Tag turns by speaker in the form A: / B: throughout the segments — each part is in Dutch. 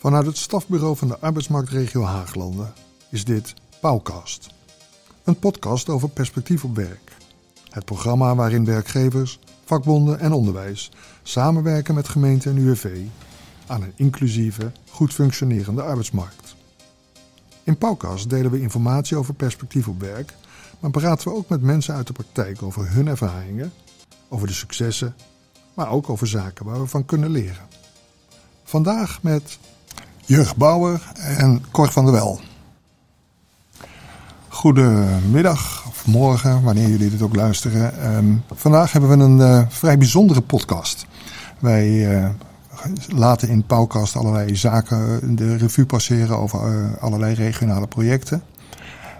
A: Vanuit het stafbureau van de arbeidsmarktregio Haaglanden is dit Pauwkast. Een podcast over perspectief op werk. Het programma waarin werkgevers, vakbonden en onderwijs samenwerken met gemeente en UWV aan een inclusieve, goed functionerende arbeidsmarkt. In Pauwkast delen we informatie over perspectief op werk, maar praten we ook met mensen uit de praktijk over hun ervaringen, over de successen, maar ook over zaken waar we van kunnen leren. Vandaag met Jurg Bouwer en Cor van der Wel. Goedemiddag of morgen, wanneer jullie dit ook luisteren. Ehm, vandaag hebben we een eh, vrij bijzondere podcast. Wij uh, laten in Pauwkast allerlei zaken de revue passeren over allerlei regionale projecten.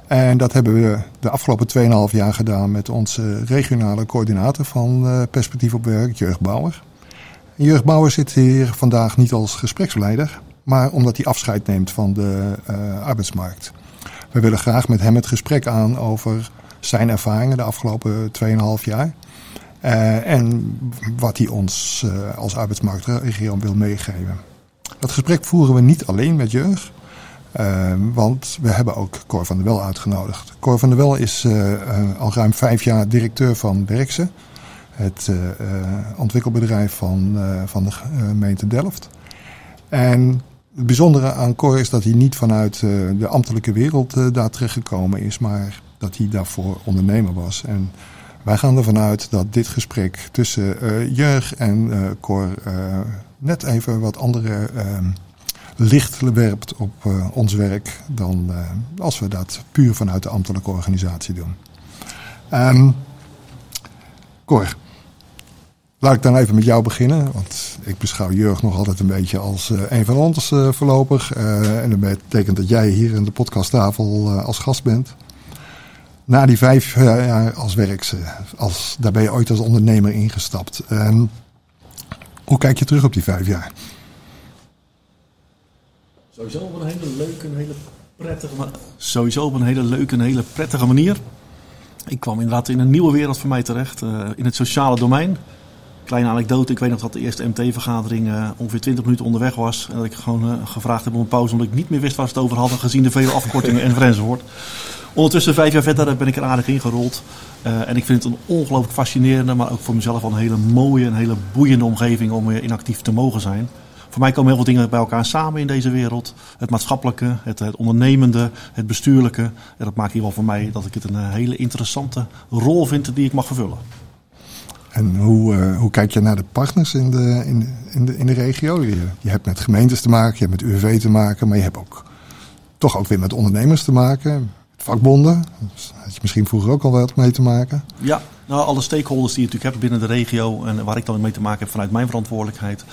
A: En dat hebben we de afgelopen 2,5 jaar gedaan met onze regionale coördinator van Perspectief op Werk, Jurg Bouwer. Jurg Bouwer zit hier vandaag niet als gespreksleider, maar omdat hij afscheid neemt van de uh, arbeidsmarkt. We willen graag met hem het gesprek aan over zijn ervaringen de afgelopen 2,5 jaar. Uh, en wat hij ons uh, als arbeidsmarktregio wil meegeven. Dat gesprek voeren we niet alleen met Jurg, want we hebben ook Cor van der Wel uitgenodigd. Cor van der Wel is al ruim vijf jaar directeur van Werkse het ontwikkelbedrijf van, van de gemeente Delft. En het bijzondere aan Cor is dat hij niet vanuit de ambtelijke wereld daar terechtgekomen is, maar dat hij daarvoor ondernemer was. En wij gaan ervan uit dat dit gesprek tussen Jurg en Cor net even wat andere licht werpt op ons werk dan als we dat puur vanuit de ambtelijke organisatie doen. Um, laat ik dan even met jou beginnen. Want ik beschouw Jurg nog altijd een beetje als uh, een van ons uh, voorlopig. Uh, en dat betekent dat jij hier in de podcasttafel als gast bent. Na die vijf jaar als werkse, als, daar ben je ooit als ondernemer ingestapt. Ehm, hoe kijk je terug op die vijf jaar?
B: Sowieso op een hele leuke hele prettige Sowieso op een hele leuke en hele prettige manier. Ik kwam inderdaad in een nieuwe wereld voor mij terecht, in het sociale domein. Kleine anekdote, ik weet nog dat de eerste MT-vergadering uh, ongeveer 20 minuten onderweg was. En dat ik gewoon uh, gevraagd heb om een pauze, omdat ik niet meer wist waar ze het over hadden, gezien de vele afkortingen en enzovoort. Ondertussen, vijf jaar verder, ben ik er aardig ingerold. en ik vind het een ongelooflijk fascinerende, maar ook voor mezelf wel een hele mooie en hele boeiende omgeving om weer inactief te mogen zijn. Voor mij komen heel veel dingen bij elkaar samen in deze wereld. Het maatschappelijke, het, het ondernemende, het bestuurlijke. En dat maakt hier wel voor mij dat ik het een eh, hele interessante rol vind die ik mag vervullen.
A: En hoe, uh, hoe kijk je naar de partners in de, in, de, in de regio? Je, je hebt met gemeentes te maken, je hebt met UWV te maken, maar je hebt ook toch ook weer met ondernemers te maken. Vakbonden, daar had je misschien vroeger ook al wat mee te maken.
B: Ja, nou, alle stakeholders die je natuurlijk hebt binnen de regio en waar ik dan mee te maken heb vanuit mijn verantwoordelijkheid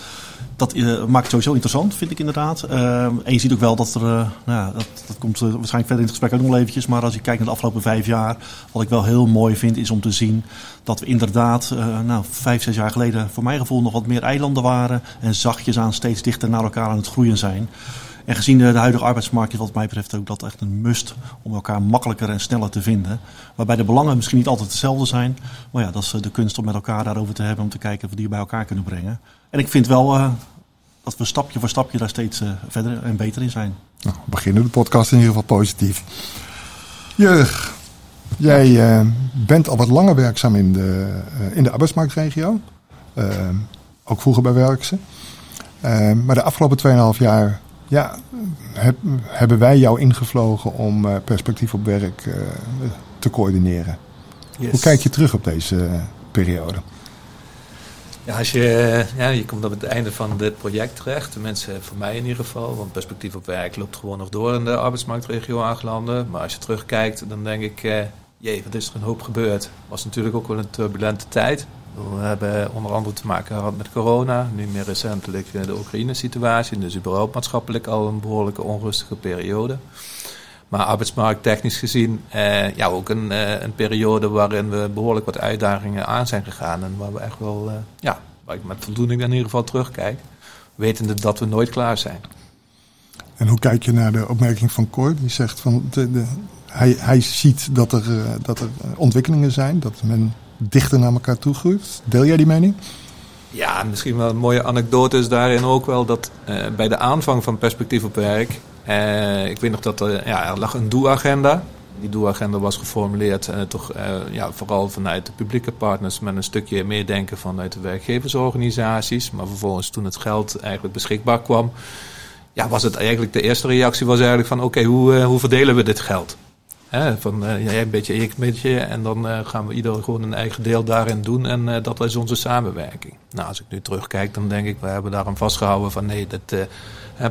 B: dat uh, maakt het sowieso interessant, vind ik inderdaad. Uh, en je ziet ook wel dat er, uh, nou dat, dat komt waarschijnlijk verder in het gesprek ook nog eventjes. Maar als je kijkt naar de afgelopen vijf jaar, wat ik wel heel mooi vind, is om te zien dat we inderdaad, nou, vijf, zes jaar geleden voor mijn gevoel nog wat meer eilanden waren. En zachtjes aan steeds dichter naar elkaar aan het groeien zijn. En gezien de, de, huidige arbeidsmarkt is wat mij betreft ook dat echt een must om elkaar makkelijker en sneller te vinden. Waarbij de belangen misschien niet altijd hetzelfde zijn. Maar ja, dat is de kunst om met elkaar daarover te hebben om te kijken of we die bij elkaar kunnen brengen. En ik vind wel uh, dat we stapje voor stapje daar steeds uh, verder en beter in zijn.
A: Nou, we beginnen de podcast in ieder geval positief. Jurg, jij bent al wat langer werkzaam in de, in de arbeidsmarktregio. ook vroeger bij Werkse. maar de afgelopen 2,5 jaar ja, heb, hebben wij jou ingevlogen om uh, perspectief op werk uh, te coördineren. Yes. Hoe kijk je terug op deze uh, periode?
C: Ja, als je, ja, je komt op het einde van dit project terecht. De mensen, voor mij in ieder geval, want perspectief op werk loopt gewoon nog door in de arbeidsmarktregio Aangelanden. Maar als je terugkijkt, dan denk ik, jee, wat is er een hoop gebeurd. Het was natuurlijk ook wel een turbulente tijd. We hebben onder andere te maken gehad met corona, nu meer recentelijk de Oekraïne-situatie. Dus überhaupt maatschappelijk al een behoorlijke onrustige periode. Maar arbeidsmarkttechnisch gezien, eh, ja, ook een, eh, een periode waarin we behoorlijk wat uitdagingen aan zijn gegaan. En waar we echt wel, uh, ja, waar ik met voldoening in ieder geval terugkijk. Wetende dat we nooit klaar zijn.
A: En hoe kijk je naar de opmerking van Cor? Die zegt van de, de, hij, hij ziet dat er, uh, dat er ontwikkelingen zijn, dat men dichter naar elkaar toe groeit. Deel jij die mening?
C: Ja, misschien wel een mooie anekdote is daarin ook wel dat bij de aanvang van Perspectief op Werk, ik weet nog dat er, ja, er lag een doelagenda die doelagenda was geformuleerd uh, toch ja, vooral vanuit de publieke partners met een stukje meedenken vanuit de werkgeversorganisaties. Maar vervolgens toen het geld eigenlijk beschikbaar kwam, ja, was het eigenlijk de eerste reactie was eigenlijk van oké, hoe, hoe verdelen we dit geld? Van jij een beetje, ik beetje en dan gaan we ieder gewoon een eigen deel daarin doen en dat is onze samenwerking. Nou, als ik nu terugkijk, dan denk ik, we hebben daarom vastgehouden van nee, dat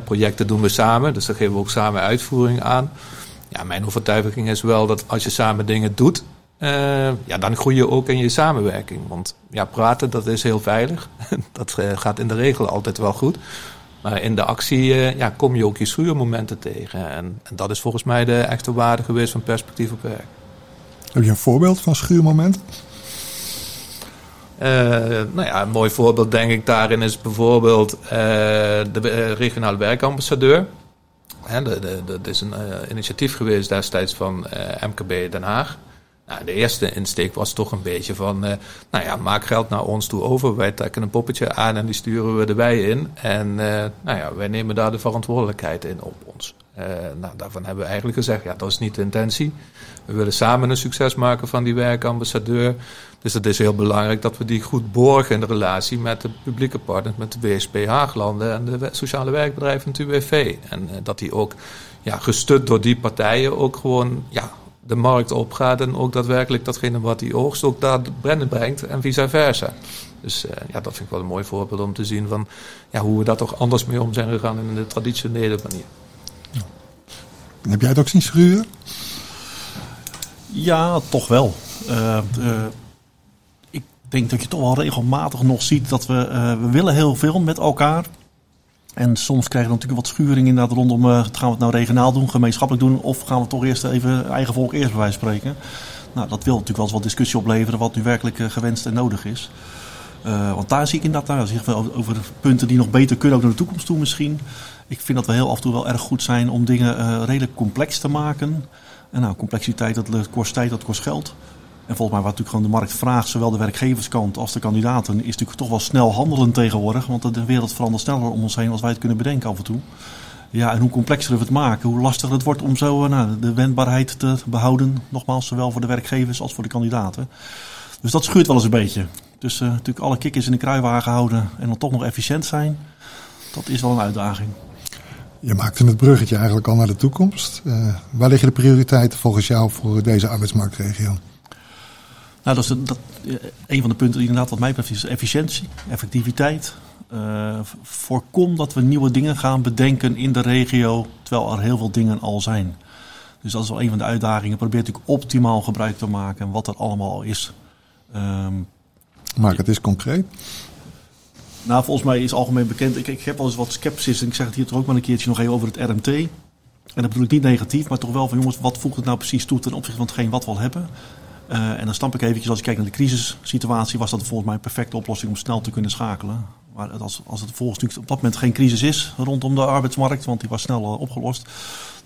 C: projecten doen we samen, dus daar geven we ook samen uitvoering aan. Ja, mijn overtuiging is wel dat als je samen dingen doet, uh, ja, dan groei je ook in je samenwerking. Want ja, praten, dat is heel veilig. dat uh, gaat in de regel altijd wel goed. Maar in de actie uh, ja, kom je ook je schuurmomenten tegen. En, en, dat is volgens mij de echte waarde geweest van perspectief op werk.
A: Heb je een voorbeeld van schuurmomenten?
C: nou ja, een mooi voorbeeld denk ik daarin is bijvoorbeeld de regionale werkambassadeur. Dat is een initiatief geweest destijds van eh, MKB Den Haag. Nou, de eerste insteek was toch een beetje van, uh, nou ja, maak geld naar ons toe over. Wij trekken een poppetje aan en die sturen we erbij in. En nou ja, wij nemen daar de verantwoordelijkheid in op ons. nou, daarvan hebben we eigenlijk gezegd, ja, dat is niet de intentie. We willen samen een succes maken van die werkambassadeur. Dus het is heel belangrijk dat we die goed borgen in de relatie met de publieke partners, met de WSP Haaglanden en de sociale werkbedrijven en het UWV. En eh, dat die ook ja, gestut door die partijen ook gewoon ja, de markt opgaat en ook daadwerkelijk datgene wat die oogst ook daar brennen brengt en vice versa. Dus uh, ja, dat vind ik wel een mooi voorbeeld om te zien van ja, hoe we daar toch anders mee om zijn gegaan in de traditionele manier. Ja.
A: Heb jij het ook zien schuren?
B: Ja, toch wel. Uh, denk dat je toch wel regelmatig nog ziet dat we, uh, we willen heel veel met elkaar. En soms krijgen we natuurlijk wat schuring inderdaad rondom, uh, gaan we het nou regionaal doen, gemeenschappelijk doen, of gaan we toch eerst even eigen volk eerst bij wijze spreken. Nou, dat wil natuurlijk wel eens wat discussie opleveren wat nu werkelijk uh, gewenst en nodig is. want daar zie ik inderdaad, daar ik wel over punten die nog beter kunnen, ook naar de toekomst toe misschien. Ik vind dat we heel af en toe wel erg goed zijn om dingen redelijk complex te maken. En nou, complexiteit, dat kost tijd, dat kost geld. En volgens mij wat natuurlijk gewoon de markt vraagt, zowel de werkgeverskant als de kandidaten, is natuurlijk toch wel snel handelen tegenwoordig. Want de wereld verandert sneller om ons heen als wij het kunnen bedenken af en toe. Ja, en hoe complexer we het maken, hoe lastiger het wordt om zo eh, nou, de wendbaarheid te behouden. Nogmaals, zowel voor de werkgevers als voor de kandidaten. Dus dat schuurt wel eens een beetje. Dus uh, natuurlijk alle kikkers in de kruiwagen houden en dan toch nog efficiënt zijn, dat is wel een uitdaging.
A: Je maakte het bruggetje eigenlijk al naar de toekomst. Uh, waar liggen de prioriteiten volgens jou voor deze arbeidsmarktregio?
B: Nou, dat is dat, eh, een van de punten die inderdaad wat mij betreft is efficiëntie, effectiviteit. Uh, voorkom dat we nieuwe dingen gaan bedenken in de regio, terwijl er heel veel dingen al zijn. Dus dat is wel een van de uitdagingen. Probeer natuurlijk optimaal gebruik te maken wat er allemaal al is.
A: Um, Maak het eens concreet.
B: Nou, volgens mij is algemeen bekend. Ik, ik heb wel eens wat sceptisch en ik zeg het hier toch ook maar een keertje nog even over het RMT. En dat bedoel ik niet negatief, maar toch wel van jongens, wat voegt het nou precies toe ten opzichte van hetgeen wat we al hebben? Uh, en dan stamp ik eventjes, als ik kijk naar de crisissituatie, was dat volgens mij een perfecte oplossing om snel te kunnen schakelen. Maar als, als het volgens natuurlijk op dat moment geen crisis is rondom de arbeidsmarkt, want die was snel uh, opgelost,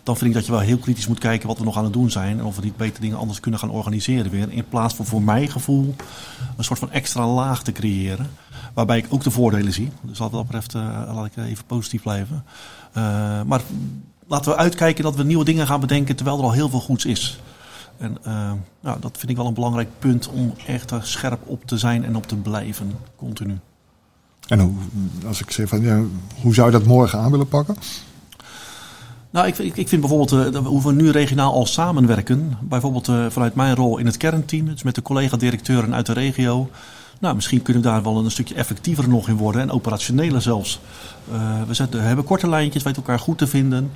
B: dan vind ik dat je wel heel kritisch moet kijken wat we nog aan het doen zijn. En of we niet beter dingen anders kunnen gaan organiseren weer. In plaats van voor mijn gevoel een soort van extra laag te creëren. Waarbij ik ook de voordelen zie. Dus wat dat betreft uh, laat ik even positief blijven. maar laten we uitkijken dat we nieuwe dingen gaan bedenken terwijl er al heel veel goeds is. En uh, nou, dat vind ik wel een belangrijk punt om echt er scherp op te zijn en op te blijven, continu.
A: En hoe, als ik zeg van, ja, hoe zou je dat morgen aan willen pakken?
B: Nou, ik, ik, ik vind bijvoorbeeld uh, hoe we nu regionaal al samenwerken. Bijvoorbeeld uh, vanuit mijn rol in het kernteam, dus met de collega-directeuren uit de regio. Nou, misschien kunnen we daar wel een stukje effectiever nog in worden en operationeler zelfs. Uh, we zetten, hebben korte lijntjes, weten elkaar goed te vinden.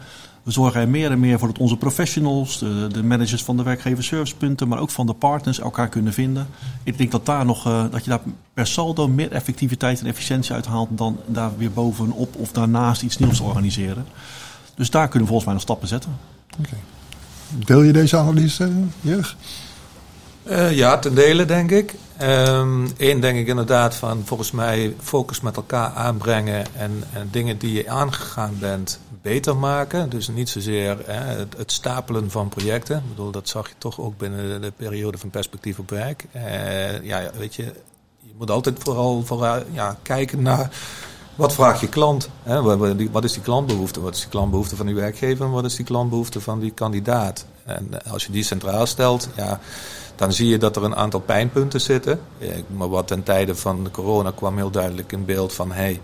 B: We zorgen er meer en meer voor dat onze professionals, de, de managers van de werkgeverservicepunten, maar ook van de partners elkaar kunnen vinden. Ik denk dat, daar nog, uh, dat je daar per saldo meer effectiviteit en efficiëntie uithaalt dan daar weer bovenop of daarnaast iets nieuws te organiseren. Dus daar kunnen we volgens mij nog stappen zetten.
A: Okay. Deel je deze analyse, Jurg?
C: Uh, ja, ten dele denk ik. Eén ehm, denk ik inderdaad van volgens mij focus met elkaar aanbrengen en, en dingen die je aangegaan bent beter maken. Dus niet zozeer hè, het, stapelen van projecten. Ik bedoel, dat zag je toch ook binnen de, periode van perspectief op werk. Uh, ja, weet je, je moet altijd vooral, vooral ja, kijken naar wat vraagt je klant? Hè? Wat is die klantbehoefte? Wat is die klantbehoefte van die werkgever en wat is die klantbehoefte van die kandidaat? En als je die centraal stelt, ja, dan zie je dat er een aantal pijnpunten zitten. Maar wat ten tijde van de corona kwam heel duidelijk in beeld van... Hey,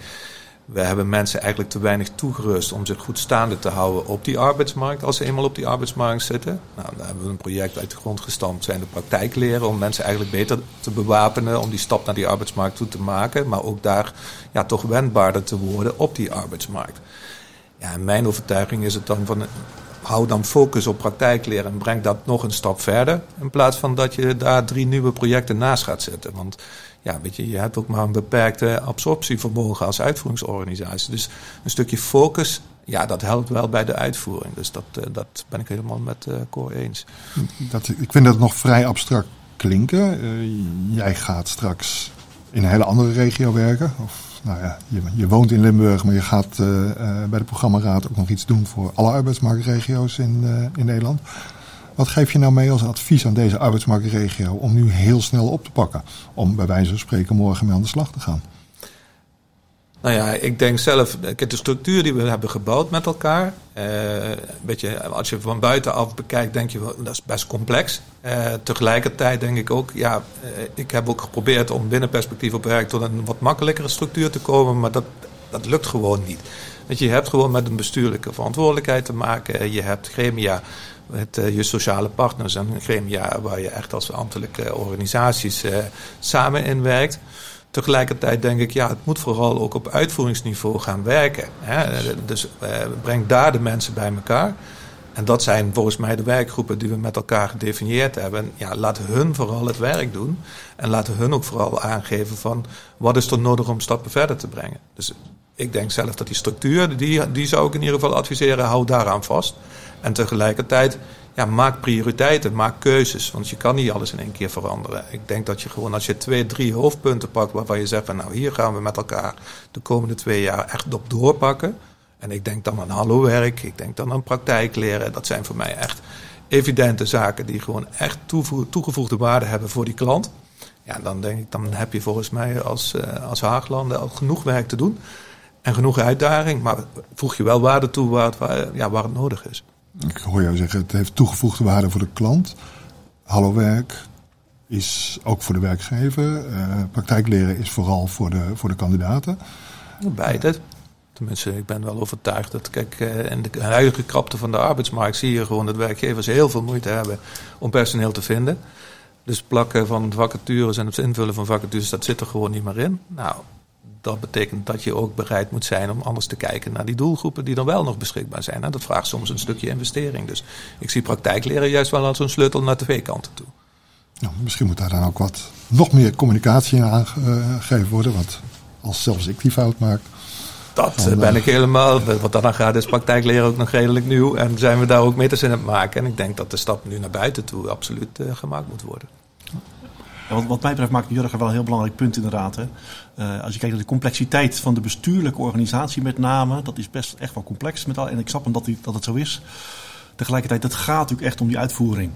C: we hebben mensen eigenlijk te weinig toegerust om zich goed staande te houden op die arbeidsmarkt, als ze eenmaal op die arbeidsmarkt zitten. Nou, daar hebben we een project uit de grond gestampt, zijn de praktijkleren, om mensen eigenlijk beter te bewapenen, om die stap naar die arbeidsmarkt toe te maken, maar ook daar ja, toch wendbaarder te worden op die arbeidsmarkt. Ja, mijn overtuiging is het dan van, hou dan focus op praktijkleren en breng dat nog een stap verder, in plaats van dat je daar drie nieuwe projecten naast gaat zetten. Want ja, weet je, je hebt ook maar een beperkte absorptievermogen als uitvoeringsorganisatie. Dus een stukje focus, ja, dat helpt wel bij de uitvoering. Dus dat, uh, dat ben ik helemaal met uh, eens.
A: Dat, ik vind dat nog vrij abstract klinken. Uh, jij gaat straks in een hele andere regio werken. Of, nou ja, je, je woont in Limburg, maar je gaat bij de programmaraad ook nog iets doen voor alle arbeidsmarktregio's in, in Nederland. Wat geef je nou mee als advies aan deze arbeidsmarktregio om nu heel snel op te pakken? Om bij wijze van spreken morgen mee aan de slag te gaan?
C: Nou ja, ik denk zelf, de structuur die we hebben gebouwd met elkaar. Eh, weet je, als je van buitenaf bekijkt, denk je dat is best complex. Eh, tegelijkertijd denk ik ook, ja, eh, ik heb ook geprobeerd om binnen perspectief op werk tot een wat makkelijkere structuur te komen, maar dat, dat lukt gewoon niet. Want je hebt gewoon met een bestuurlijke verantwoordelijkheid te maken. Je hebt gremia met uh, je sociale partners en gremia waar je echt als ambtelijke organisaties uh, samen in werkt. Tegelijkertijd denk ik, ja, het moet vooral ook op uitvoeringsniveau gaan werken. Hè? Dus uh, breng daar de mensen bij elkaar. En dat zijn volgens mij de werkgroepen die we met elkaar gedefinieerd hebben. Ja, laten hun vooral het werk doen. En laten hun ook vooral aangeven van wat is er nodig om stappen verder te brengen. Dus ik denk zelf dat die structuur, die, die zou ik in ieder geval adviseren, hou daaraan vast. En tegelijkertijd, ja, maak prioriteiten, maak keuzes. Want je kan niet alles in één keer veranderen. Ik denk dat je gewoon, als je twee, drie hoofdpunten pakt waarvan je zegt van nou hier gaan we met elkaar de komende twee jaar echt op doorpakken. En ik denk dan aan hallo-werk, ik denk dan aan praktijkleren. Dat zijn voor mij echt evidente zaken die gewoon echt toegevoegde waarde hebben voor die klant. Ja, dan denk ik, dan heb je volgens mij als, uh, als Haaglanden al genoeg werk te doen. En genoeg uitdaging, maar voeg je wel waarde toe waar, ja, waar het nodig is.
A: Ik hoor jou zeggen, het heeft toegevoegde waarde voor de klant. Hallo werk is ook voor de werkgever. Uh, praktijkleren is vooral voor de, voor de kandidaten.
C: Beide. Tenminste, ik ben wel overtuigd dat, kijk, eh, in de huidige krapte van de arbeidsmarkt zie je gewoon dat werkgevers heel veel moeite hebben om personeel te vinden. Dus plakken van vacatures en het invullen van vacatures, dat zit er gewoon niet meer in. Nou, dat betekent dat je ook bereid moet zijn om anders te kijken naar die doelgroepen die dan wel nog beschikbaar zijn. En dat vraagt soms een stukje investering. Dus ik zie praktijkleren juist wel als een sleutel naar twee kanten toe.
A: Nou, misschien moet daar dan ook wat nog meer communicatie in aangegeven worden. Want als zelfs ik die fout maak.
C: Dat dan, ben ik helemaal. Wat dan gaat is praktijkleren ook nog redelijk nieuw. En zijn we daar ook meters in het maken. En ik denk dat de stap nu naar buiten toe absoluut gemaakt moet worden
B: wat, mij betreft maakt Jurgen wel een heel belangrijk punt inderdaad. Hè. Uh, als je kijkt naar de complexiteit van de bestuurlijke organisatie met name. Dat is best echt wel complex. Met al, en ik snap hem dat, die, dat het zo is. Tegelijkertijd, het gaat natuurlijk echt om die uitvoering.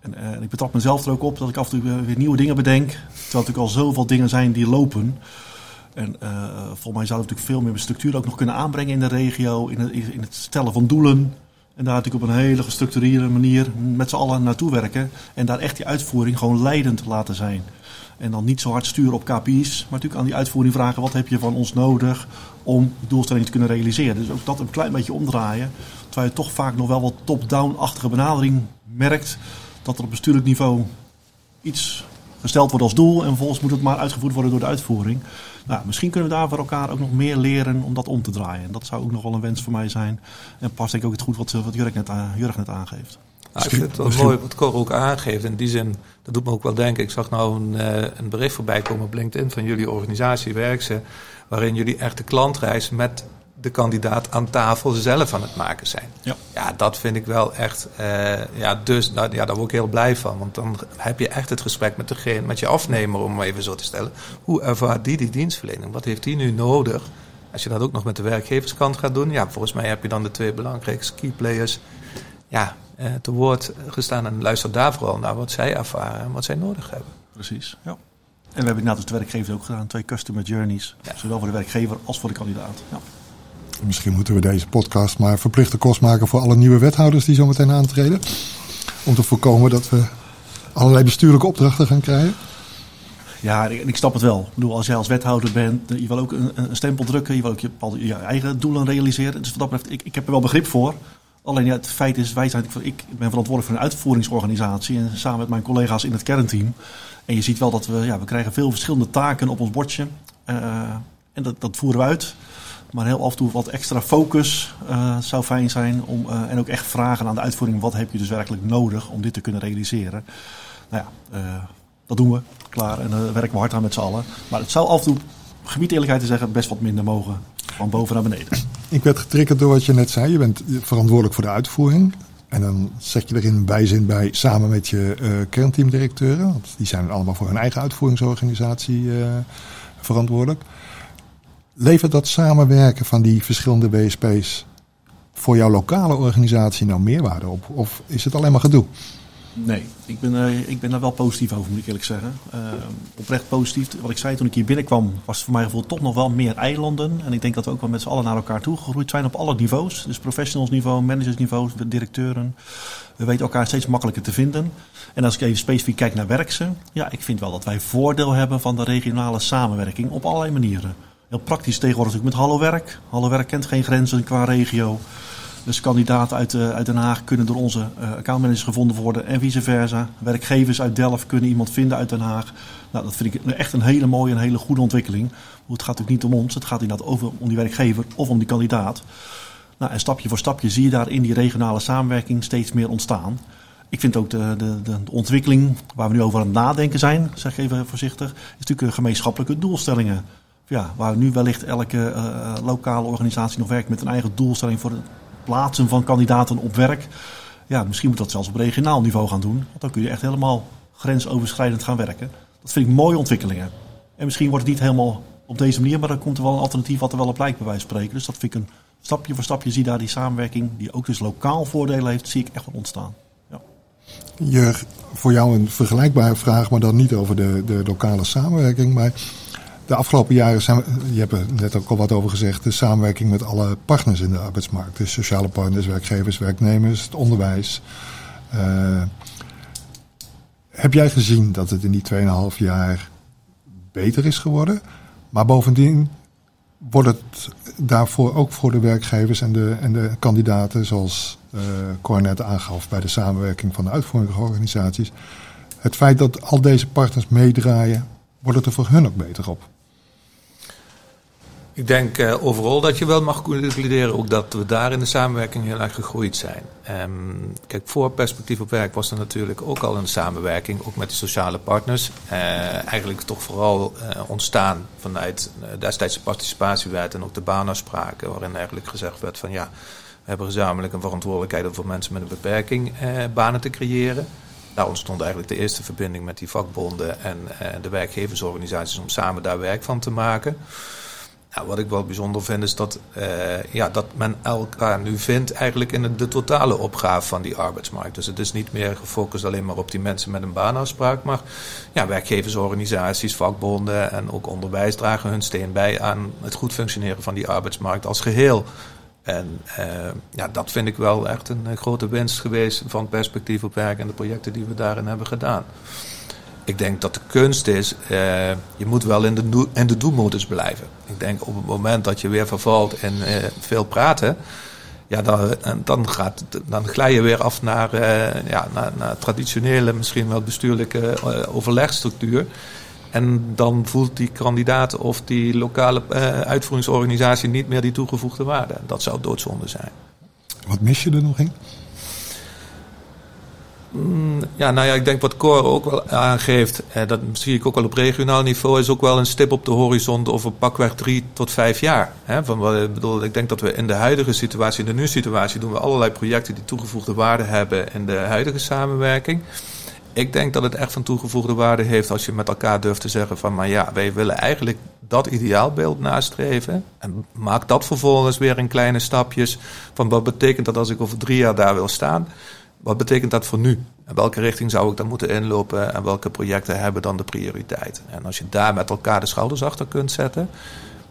B: En, uh, ik betrap mezelf er ook op dat ik af en toe weer nieuwe dingen bedenk. Terwijl er natuurlijk al zoveel dingen zijn die lopen. En uh, volgens mij zou het natuurlijk veel meer structuur ook nog kunnen aanbrengen in de regio. In het, in het stellen van doelen. En daar natuurlijk op een hele gestructureerde manier met z'n allen naartoe werken. En daar echt die uitvoering gewoon leidend laten zijn. En dan niet zo hard sturen op KPI's, maar natuurlijk aan die uitvoering vragen: wat heb je van ons nodig om de doelstelling te kunnen realiseren? Dus ook dat een klein beetje omdraaien. Terwijl je toch vaak nog wel wat top-down-achtige benadering merkt. Dat er op bestuurlijk niveau iets gesteld wordt als doel en vervolgens moet het maar uitgevoerd worden door de uitvoering. Nou, misschien kunnen we daar voor elkaar ook nog meer leren om dat om te draaien. En dat zou ook nog wel een wens voor mij zijn. En past denk ik ook het goed wat, wat Jurk, net, Jurk net aangeeft.
C: Nou, ik vind het wel mooi wat Cor ook aangeeft. In die zin, dat doet me ook wel denken. Ik zag nou een, eh, een bericht voorbij komen op LinkedIn van jullie organisatie Werkse. Waarin jullie echt de klantreis met de kandidaat aan tafel zelf aan het maken zijn. Ja, ja dat vind ik wel echt. Uh, ja, dus nou, ja, daar word ik heel blij van. Want dan heb je echt het gesprek met degene, met je afnemer, om even zo te stellen. Hoe ervaart die die dienstverlening? Wat heeft die nu nodig? Als je dat ook nog met de werkgeverskant gaat doen, ja, volgens mij heb je dan de twee belangrijkste key players ja, uh, te woord gestaan. En luister daar vooral naar wat zij ervaren en wat zij nodig hebben.
B: Precies, ja. En we hebben inderdaad de werkgever ook gedaan. Twee customer journeys.
C: Ja.
B: Zowel voor de werkgever als voor de kandidaat. Ja.
A: Misschien moeten we deze podcast maar verplichte kost maken voor alle nieuwe wethouders die zometeen aantreden. Om te voorkomen dat we allerlei bestuurlijke opdrachten gaan krijgen.
B: Ja, ik snap het wel. Ik bedoel, als jij als wethouder bent, je wil ook een, een stempel drukken, je wil ook je, je eigen doelen realiseren. Dus wat dat betreft, ik, ik heb er wel begrip voor. Alleen ja, het feit is, wij zijn, ik ben verantwoordelijk voor een uitvoeringsorganisatie en samen met mijn collega's in het kernteam. En je ziet wel dat we, ja, we krijgen veel verschillende taken op ons bordje. Eh, en dat, dat voeren we uit. Maar heel af en toe wat extra focus eh, zou fijn zijn. Om, eh, en ook echt vragen aan de uitvoering, wat heb je dus werkelijk nodig om dit te kunnen realiseren. Nou ja, eh, dat doen we. Klaar. En daar werken we hard aan met z'n allen. Maar het zou af en toe, gebied eerlijkheid te zeggen, best wat minder mogen. Van boven naar beneden.
A: Ik werd getriggerd door wat je net zei. Je bent verantwoordelijk voor de uitvoering. En dan zet je er in bijzin bij samen met je kernteamdirecteuren. Want die zijn allemaal voor hun eigen uitvoeringsorganisatie verantwoordelijk. Levert dat samenwerken van die verschillende WSP's voor jouw lokale organisatie nou meerwaarde op? Of is het alleen maar gedoe?
B: Nee, ik ben, eh, ik ben daar wel positief over, moet ik eerlijk zeggen. Eh, oprecht positief. Wat ik zei toen ik hier binnenkwam, was voor mijn gevoel toch nog wel meer eilanden. En ik denk dat we ook wel met z'n allen naar elkaar toe gegroeid zijn op alle niveaus. Dus professionals-niveau, managersniveau, directeuren. We weten elkaar steeds makkelijker te vinden. En als ik even specifiek kijk naar werksen, ja, ik vind wel dat wij voordeel hebben van de regionale samenwerking op allerlei manieren. Heel praktisch tegenwoordig met Hallo Werk. Kent geen grenzen qua regio. Dus kandidaten uit, eh, uit Den Haag kunnen door onze eh, accountmanagers gevonden worden en vice versa. Werkgevers uit Delft kunnen iemand vinden uit Den Haag. Nou, dat vind ik echt een hele mooie en hele goede ontwikkeling. Het gaat natuurlijk niet om ons, het gaat inderdaad over om die werkgever of om die kandidaat. Nou, en stapje voor stapje zie je daar in die regionale samenwerking steeds meer ontstaan. Ik vind ook de, de, de, ontwikkeling waar we nu over aan het nadenken zijn, zeg even voorzichtig, is natuurlijk gemeenschappelijke doelstellingen. Ja, waar nu wellicht elke eh, lokale organisatie nog werkt met een eigen doelstelling voor het plaatsen van kandidaten op werk. Ja, misschien moet dat zelfs op regionaal niveau gaan doen. Want dan kun je echt helemaal grensoverschrijdend gaan werken. Dat vind ik mooie ontwikkelingen. En misschien wordt het niet helemaal op deze manier, maar dan komt er wel een alternatief wat er wel op lijkt bij wijze spreken. Dus dat vind ik een stapje voor stapje zie je daar die samenwerking, die ook dus lokaal voordelen heeft, zie ik echt wel ontstaan. Ja.
A: Jur, voor jou een vergelijkbare vraag, maar dan niet over de, de lokale samenwerking. Maar de afgelopen jaren zijn je hebt er net ook al wat over gezegd, de samenwerking met alle partners in de arbeidsmarkt. Dus sociale partners, werkgevers, werknemers, het onderwijs. Uh, heb jij gezien dat het in die 2,5 jaar beter is geworden? Maar bovendien wordt het daarvoor ook voor de werkgevers en de, en de kandidaten, zoals uh, Cor net aangaf bij de samenwerking van de uitvoeringsorganisaties, het feit dat al deze partners meedraaien, wordt het er voor hun ook beter op?
C: Ik denk uh, overal dat je wel mag concluderen ook dat we daar in de samenwerking heel erg gegroeid zijn. Um, kijk, voor Perspectief op Werk was er natuurlijk ook al een samenwerking, ook met de sociale partners. Uh, eigenlijk toch vooral uh, ontstaan vanuit destijds participatiewet en ook de baanafspraken, waarin eigenlijk gezegd werd van ja, we hebben gezamenlijk een verantwoordelijkheid om voor mensen met een beperking banen te creëren. Daar ontstond eigenlijk de eerste verbinding met die vakbonden en de werkgeversorganisaties om samen daar werk van te maken. Wat ik wel bijzonder vind is dat, uh, ja, dat men elkaar nu vindt eigenlijk in de totale opgave van die arbeidsmarkt. Dus het is niet meer gefocust alleen maar op die mensen met een baanafspraak, maar ja, werkgeversorganisaties, vakbonden en ook onderwijs dragen hun steen bij aan het goed functioneren van die arbeidsmarkt als geheel. En uh, ja, dat vind ik wel echt een grote winst geweest van perspectief op werk en de projecten die we daarin hebben gedaan ik denk dat de kunst is, uh, je moet wel in de, in de doelmodus blijven. Ik denk op het moment dat je weer vervalt in uh, veel praten, ja, dan, dan, gaat, dan glij je weer af naar, uh, ja, naar, naar traditionele, misschien wel bestuurlijke overlegstructuur. En dan voelt die kandidaat of die lokale uitvoeringsorganisatie niet meer die toegevoegde waarde. Dat zou doodzonde zijn.
A: Wat mis je er nog in?
C: Ja, nou ja, ik denk wat Cor ook wel aangeeft, eh, dat zie ik ook wel op regionaal niveau, is ook wel een stip op de horizon over pakweg drie tot vijf jaar. Hè? Van ik bedoel, ik denk dat we in de huidige situatie, in de nu-situatie, doen we allerlei projecten die toegevoegde waarde hebben in de huidige samenwerking. Ik denk dat het echt van toegevoegde waarde heeft als je met elkaar durft te zeggen van, maar ja, wij willen eigenlijk dat ideaalbeeld nastreven. En maak dat vervolgens weer in kleine stapjes van wat betekent dat als ik over drie jaar daar wil staan. Wat betekent dat voor nu? Welke richting zou ik dan moeten inlopen en welke projecten hebben dan de prioriteit? En als je daar met elkaar de schouders achter kunt zetten,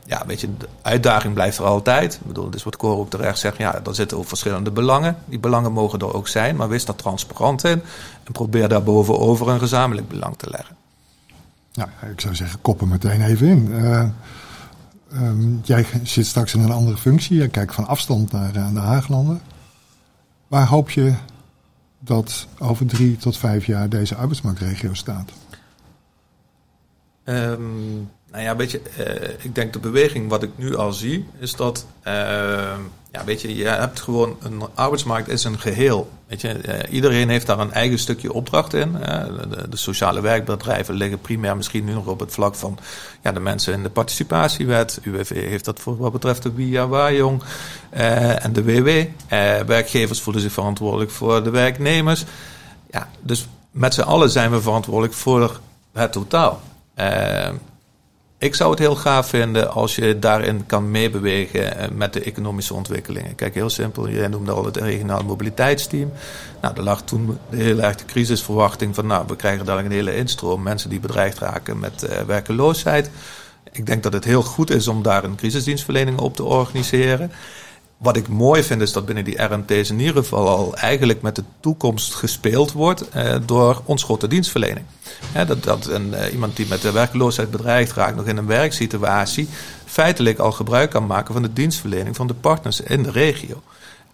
C: ja, weet je, de uitdaging blijft er altijd. Ik bedoel, dus wat Cor ook terecht zegt, ja, er zitten ook verschillende belangen. Die belangen mogen er ook zijn, maar wees daar transparant in en probeer daar bovenover een gezamenlijk belang te leggen.
A: Ja, ik zou zeggen, koppen meteen even in. Uh, um, jij zit straks in een andere functie. Je kijkt van afstand naar, uh, naar Haaglanden. Waar hoop je dat over drie tot vijf jaar deze arbeidsmarktregio staat?
C: Um, nou ja, weet je, uh, ik denk de beweging wat ik nu al zie, is dat, uh, ja, weet je, je hebt gewoon een arbeidsmarkt is een geheel. Weet je, uh, iedereen heeft daar een eigen stukje opdracht in. De, de, sociale werkbedrijven liggen primair misschien nu nog op het vlak van ja, de mensen in de participatiewet. UWV heeft dat voor wat betreft de WIA Wajong en de WW. werkgevers voelen zich verantwoordelijk voor de werknemers. Ja, dus met z'n allen zijn we verantwoordelijk voor het totaal. Ik zou het heel gaaf vinden als je daarin kan meebewegen eh, met de economische ontwikkelingen. Kijk, heel simpel, jij noemde al het regionaal mobiliteitsteam. Nou, er lag toen de heel erg de crisisverwachting van, nou, we krijgen dadelijk een hele instroom mensen die bedreigd raken met uh, werkeloosheid. Ik denk dat het heel goed is om daar een crisisdienstverlening op te organiseren. Wat ik mooi vind is dat binnen die RMT's in ieder geval al eigenlijk met de toekomst gespeeld wordt eh, door onschotse dienstverlening. dat dat een, eh, iemand die met de werkloosheid bedreigd raakt nog in een werksituatie feitelijk al gebruik kan maken van de dienstverlening van de partners in de regio.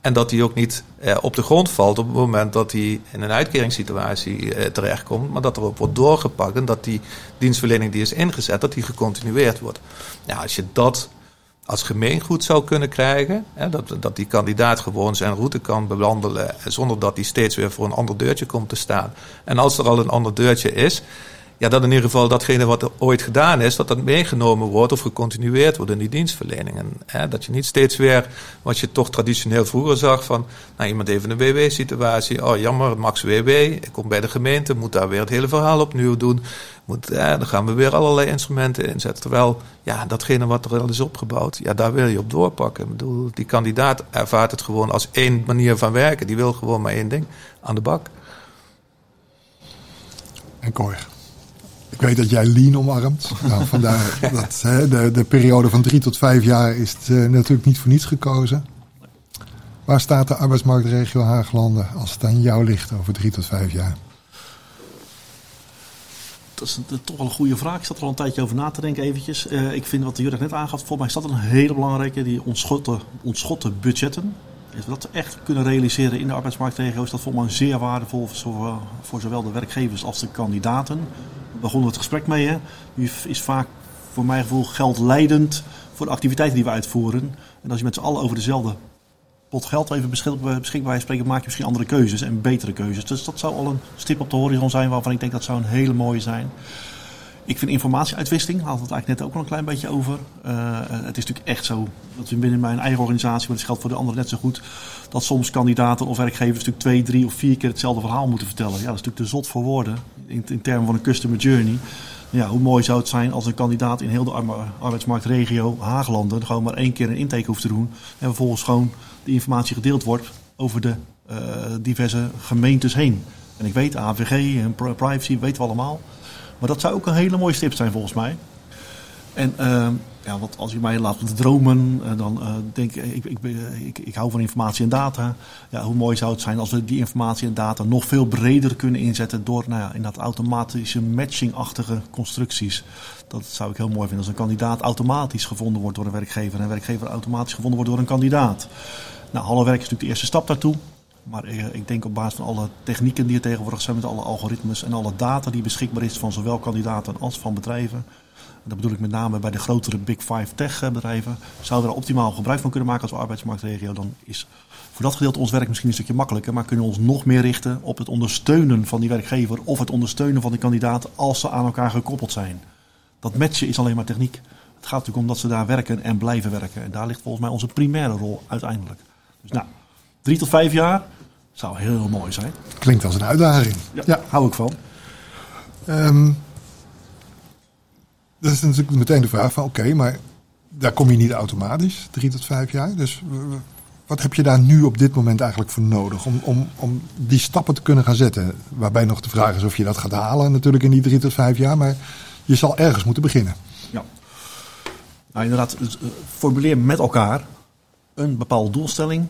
C: En dat die ook niet eh, op de grond valt op het moment dat hij in een uitkeringssituatie eh, terechtkomt, maar dat er ook wordt doorgepakt en dat die dienstverlening die is ingezet, dat die gecontinueerd wordt. Ja, als je dat als gemeengoed zou kunnen krijgen. Hè, dat, dat die kandidaat gewoon zijn route kan bewandelen zonder dat hij steeds weer voor een ander deurtje komt te staan. En als er al een ander deurtje is, ja, dat in ieder geval datgene wat er ooit gedaan is, dat dat meegenomen wordt of gecontinueerd wordt in die dienstverlening. En, hè, dat je niet steeds weer, wat je toch traditioneel vroeger zag, van nou, iemand even een WW-situatie, oh jammer, max WW, ik kom bij de gemeente, moet daar weer het hele verhaal opnieuw doen. Moet, dan gaan we weer allerlei instrumenten inzetten. Terwijl, ja, datgene wat er al is opgebouwd, ja, daar wil je op doorpakken. Ik bedoel, die kandidaat ervaart het gewoon als één manier van werken. Die wil gewoon maar één ding, aan de bak.
A: En Cor. Ik weet dat jij lean omarmt. Nou, vandaar dat hè, de, de periode van drie tot vijf jaar is het, uh, natuurlijk niet voor niets gekozen. Waar staat de arbeidsmarktregio Haaglanden als het aan jou ligt over drie tot vijf jaar?
B: Dat is een, toch wel een goede vraag. Ik zat er al een tijdje over na te denken eventjes. Uh, ik vind wat Jurgen net aangaf, volgens mij staat er een hele belangrijke, die ontschotte, ontschotte budgetten. Als we dat echt kunnen realiseren in de arbeidsmarktregio, is dat volgens mij zeer waardevol voor, voor zowel de werkgevers als de kandidaten begonnen het gesprek mee. Hè. Nu is vaak voor mijn gevoel geld leidend voor de activiteiten die we uitvoeren. En als je met z'n allen over dezelfde pot geld even beschikbaar, beschikbaar spreken, maak je misschien andere keuzes en betere keuzes. Dus dat zou al een stip op de horizon zijn waarvan ik denk dat zou een hele mooie zijn. Ik vind informatieuitwisseling, haalt het eigenlijk net ook al een klein beetje over. Uh, het is natuurlijk echt zo, dat we binnen mijn eigen organisatie, maar dat geldt voor de anderen net zo goed, dat soms kandidaten of werkgevers natuurlijk twee, drie of vier keer hetzelfde verhaal moeten vertellen. Ja, dat is natuurlijk te zot voor woorden in, in termen van een customer journey. Ja, hoe mooi zou het zijn als een kandidaat in heel de arbeidsmarktregio Haaglanden gewoon maar één keer een intake hoeft te doen. En vervolgens gewoon de informatie gedeeld wordt over de uh, diverse gemeentes heen. En ik weet, AVG en privacy weten we allemaal. Maar dat zou ook een hele mooie stip zijn volgens mij. En uh, ja, wat als je mij laat dromen, uh, dan uh, denk ik, ik, ik, ik, hou van informatie en data. Ja, hoe mooi zou het zijn als we die informatie en data nog veel breder kunnen inzetten door nou ja, in dat automatische matching-achtige constructies. Dat zou ik heel mooi vinden als een kandidaat automatisch gevonden wordt door een werkgever en een werkgever automatisch gevonden wordt door een kandidaat. Nou, Hallo Werk is natuurlijk de eerste stap daartoe. Maar ik denk op basis van alle technieken die er tegenwoordig zijn met alle algoritmes en alle data die beschikbaar is van zowel kandidaten als van bedrijven. dat bedoel ik met name bij de grotere Big Five tech eh, bedrijven. Zouden we er optimaal gebruik van kunnen maken als arbeidsmarktregio. Dan is voor dat gedeelte ons werk misschien een stukje makkelijker. Maar kunnen we ons nog meer richten op het ondersteunen van die werkgever. Of het ondersteunen van die kandidaten als ze aan elkaar gekoppeld zijn. Dat matchen is alleen maar techniek. Het gaat natuurlijk om dat ze daar werken en blijven werken. En daar ligt volgens mij onze primaire rol uiteindelijk. Dus nou, drie tot vijf jaar zou heel mooi zijn.
A: Klinkt als een uitdaging.
B: Ja, ja. hou ik van.
A: Um, dat is natuurlijk meteen de vraag van oké, okay, maar daar kom je niet automatisch, drie tot vijf jaar. Dus wat heb je daar nu op dit moment eigenlijk voor nodig om, om, om die stappen te kunnen gaan zetten? Waarbij nog de vraag is of je dat gaat halen natuurlijk in die drie tot vijf jaar, maar je zal ergens moeten beginnen.
B: Ja. Nou, inderdaad, eh, formuleer met elkaar een bepaalde doelstelling.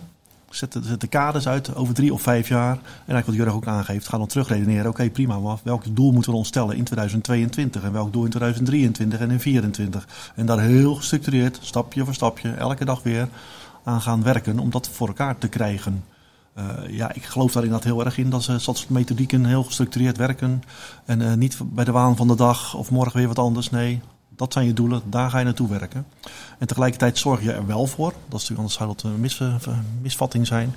B: Zet de, de kaders uit over drie of vijf jaar. En eigenlijk wat Jurgen ook aangeeft, ga dan terugredeneren. Oké, prima, welk doel moeten we ons stellen in 2022? En welk doel in 2023 en in 2024? En daar heel gestructureerd, stapje voor stapje, elke dag weer aan gaan werken om dat voor elkaar te krijgen. Uh, ja, ik geloof daar inderdaad heel erg in dat ze dat methodieken heel gestructureerd werken. En uh, niet bij de waan van de dag of morgen weer wat anders. Nee, dat zijn je doelen, daar ga je naartoe werken. En tegelijkertijd zorg je er wel voor, dat is natuurlijk anders zou dat een mis, uh, misvatting zijn.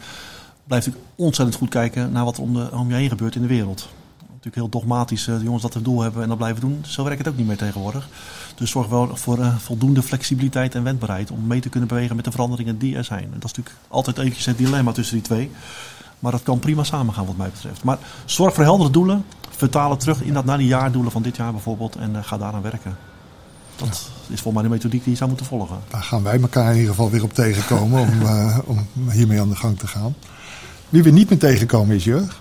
B: Blijf natuurlijk ontzettend goed kijken naar wat er om, je heen gebeurt in de wereld. Natuurlijk heel dogmatisch, de jongens dat een doel hebben en dat blijven doen. Zo werkt het ook niet meer tegenwoordig. Dus zorg wel voor uh, voldoende flexibiliteit en wendbaarheid om mee te kunnen bewegen met de veranderingen die er zijn. En dat is natuurlijk altijd eventjes het dilemma tussen die twee. Maar dat kan prima samengaan wat mij betreft. Maar zorg voor heldere doelen. Vertaal het terug in dat naar die jaardoelen van dit jaar bijvoorbeeld. En uh, ga daaraan werken. Dat is volgens mij de methodiek die je zou moeten volgen.
A: Daar gaan wij elkaar in ieder geval weer op tegenkomen om, uh, om hiermee aan de gang te gaan. Wie we niet meer tegenkomen is Jurg.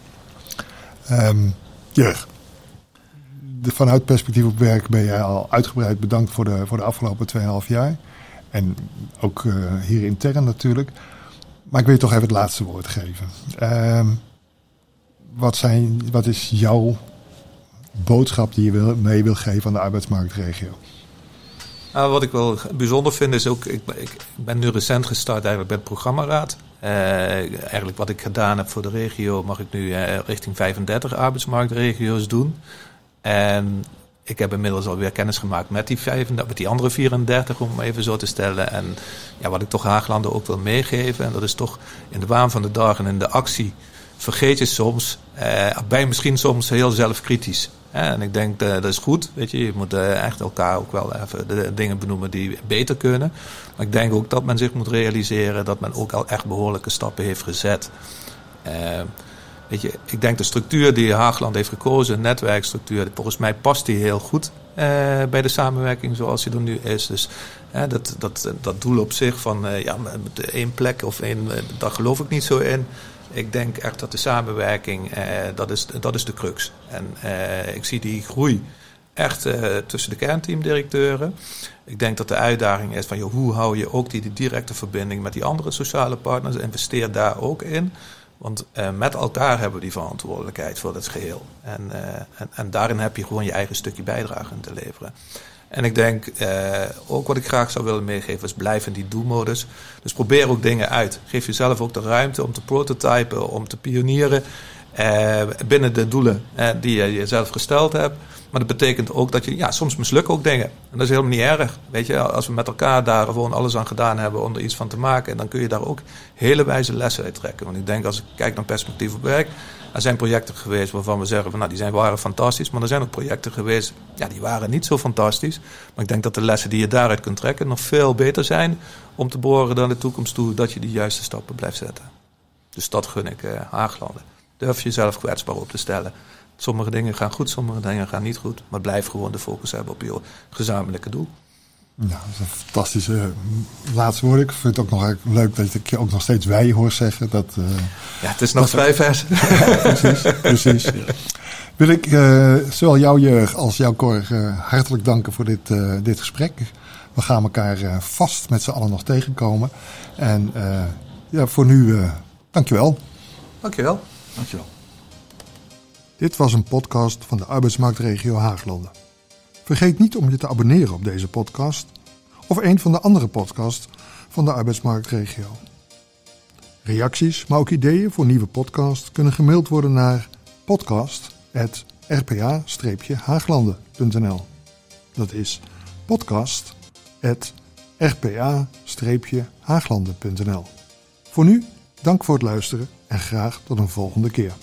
A: Um, Jurg, vanuit perspectief op werk ben jij al uitgebreid bedankt voor de, voor de afgelopen 2,5 jaar. En ook uh, hier intern natuurlijk. Maar ik wil je toch even het laatste woord geven. Uh, wat, zijn, wat is jouw boodschap die je wil, mee wil geven aan de arbeidsmarktregio?
C: Nou, wat ik wel bijzonder vind is ook, ik, ik ben nu recent gestart eigenlijk bij het programmaraad. Uh, eigenlijk wat ik gedaan heb voor de regio mag ik nu uh, richting 35 arbeidsmarktregio's doen. En ik heb inmiddels alweer kennis gemaakt met die, 35, met die andere 34, om even zo te stellen. En ja, wat ik toch Haaglanden ook wil meegeven, en dat is toch in de waan van de dag en in de actie, vergeet je soms, eh, je misschien soms heel zelfkritisch. En ik denk uh, dat is goed, weet je, je moet uh, echt elkaar ook wel even de dingen benoemen die beter kunnen. Maar ik denk ook dat men zich moet realiseren dat men ook al echt behoorlijke stappen heeft gezet. Uh, Weet je, ik denk de structuur die Haagland heeft gekozen, netwerkstructuur, volgens mij past die heel goed eh, bij de samenwerking zoals die er nu is. Dus eh, dat, dat, dat doel op zich van ja, één plek of één, daar geloof ik niet zo in. Ik denk echt dat de samenwerking, dat, is, dat is de crux. En ik zie die groei echt tussen de kernteamdirecteuren. Ik denk dat de uitdaging is van joh, hoe hou je ook die, die directe verbinding met die andere sociale partners, investeer daar ook in. Want uh, met elkaar hebben we die verantwoordelijkheid voor het geheel. En, uh, en, en, daarin heb je gewoon je eigen stukje bijdrage te leveren. En ik denk, uh, ook wat ik graag zou willen meegeven, is blijf in die do-modus. Dus probeer ook dingen uit. Geef jezelf ook de ruimte om te prototypen, om te pionieren. Binnen de doelen die je jezelf gesteld hebt. Maar dat betekent ook dat je, ja, soms mislukken ook dingen. En dat is helemaal niet erg. Weet je, als we met elkaar daar gewoon alles aan gedaan hebben om er iets van te maken, dan kun je daar ook hele wijze lessen uit trekken. Want ik denk, als ik kijk naar perspectief op werk, er zijn projecten geweest waarvan we zeggen van nou, die zijn, waren fantastisch. Maar er zijn ook projecten geweest, ja, die waren niet zo fantastisch. Maar ik denk dat de lessen die je daaruit kunt trekken nog veel beter zijn om te boren dan de toekomst toe, dat je die juiste stappen blijft zetten. Dus dat gun ik uh, Haaglanden. Durf jezelf kwetsbaar op te stellen. Sommige dingen gaan goed, sommige dingen gaan niet goed. Maar blijf gewoon de focus hebben op je gezamenlijke doel.
A: Ja, dat is een fantastische eh, laatste woord. Ik vind het ook nog leuk dat ik je ook nog steeds wij hoor zeggen. Dat, uh,
C: ja, het is nog vrij vers.
A: precies, precies. Ja. Wil ik uh, zowel jouw jeugd als jouw Cor uh, hartelijk danken voor dit, dit gesprek. We gaan elkaar vast met z'n allen nog tegenkomen. En ja, voor nu, dankjewel.
C: Dankjewel.
B: Dankjewel.
A: Dit was een podcast van de arbeidsmarktregio Haaglanden. Vergeet niet om je te abonneren op deze podcast of een van de andere podcasts van de arbeidsmarktregio. Reacties, maar ook ideeën voor nieuwe podcasts kunnen gemaild worden naar podcast.rpa-haaglanden.nl Dat is podcast.rpa-haaglanden.nl Voor nu, dank voor het luisteren en graag tot een volgende keer.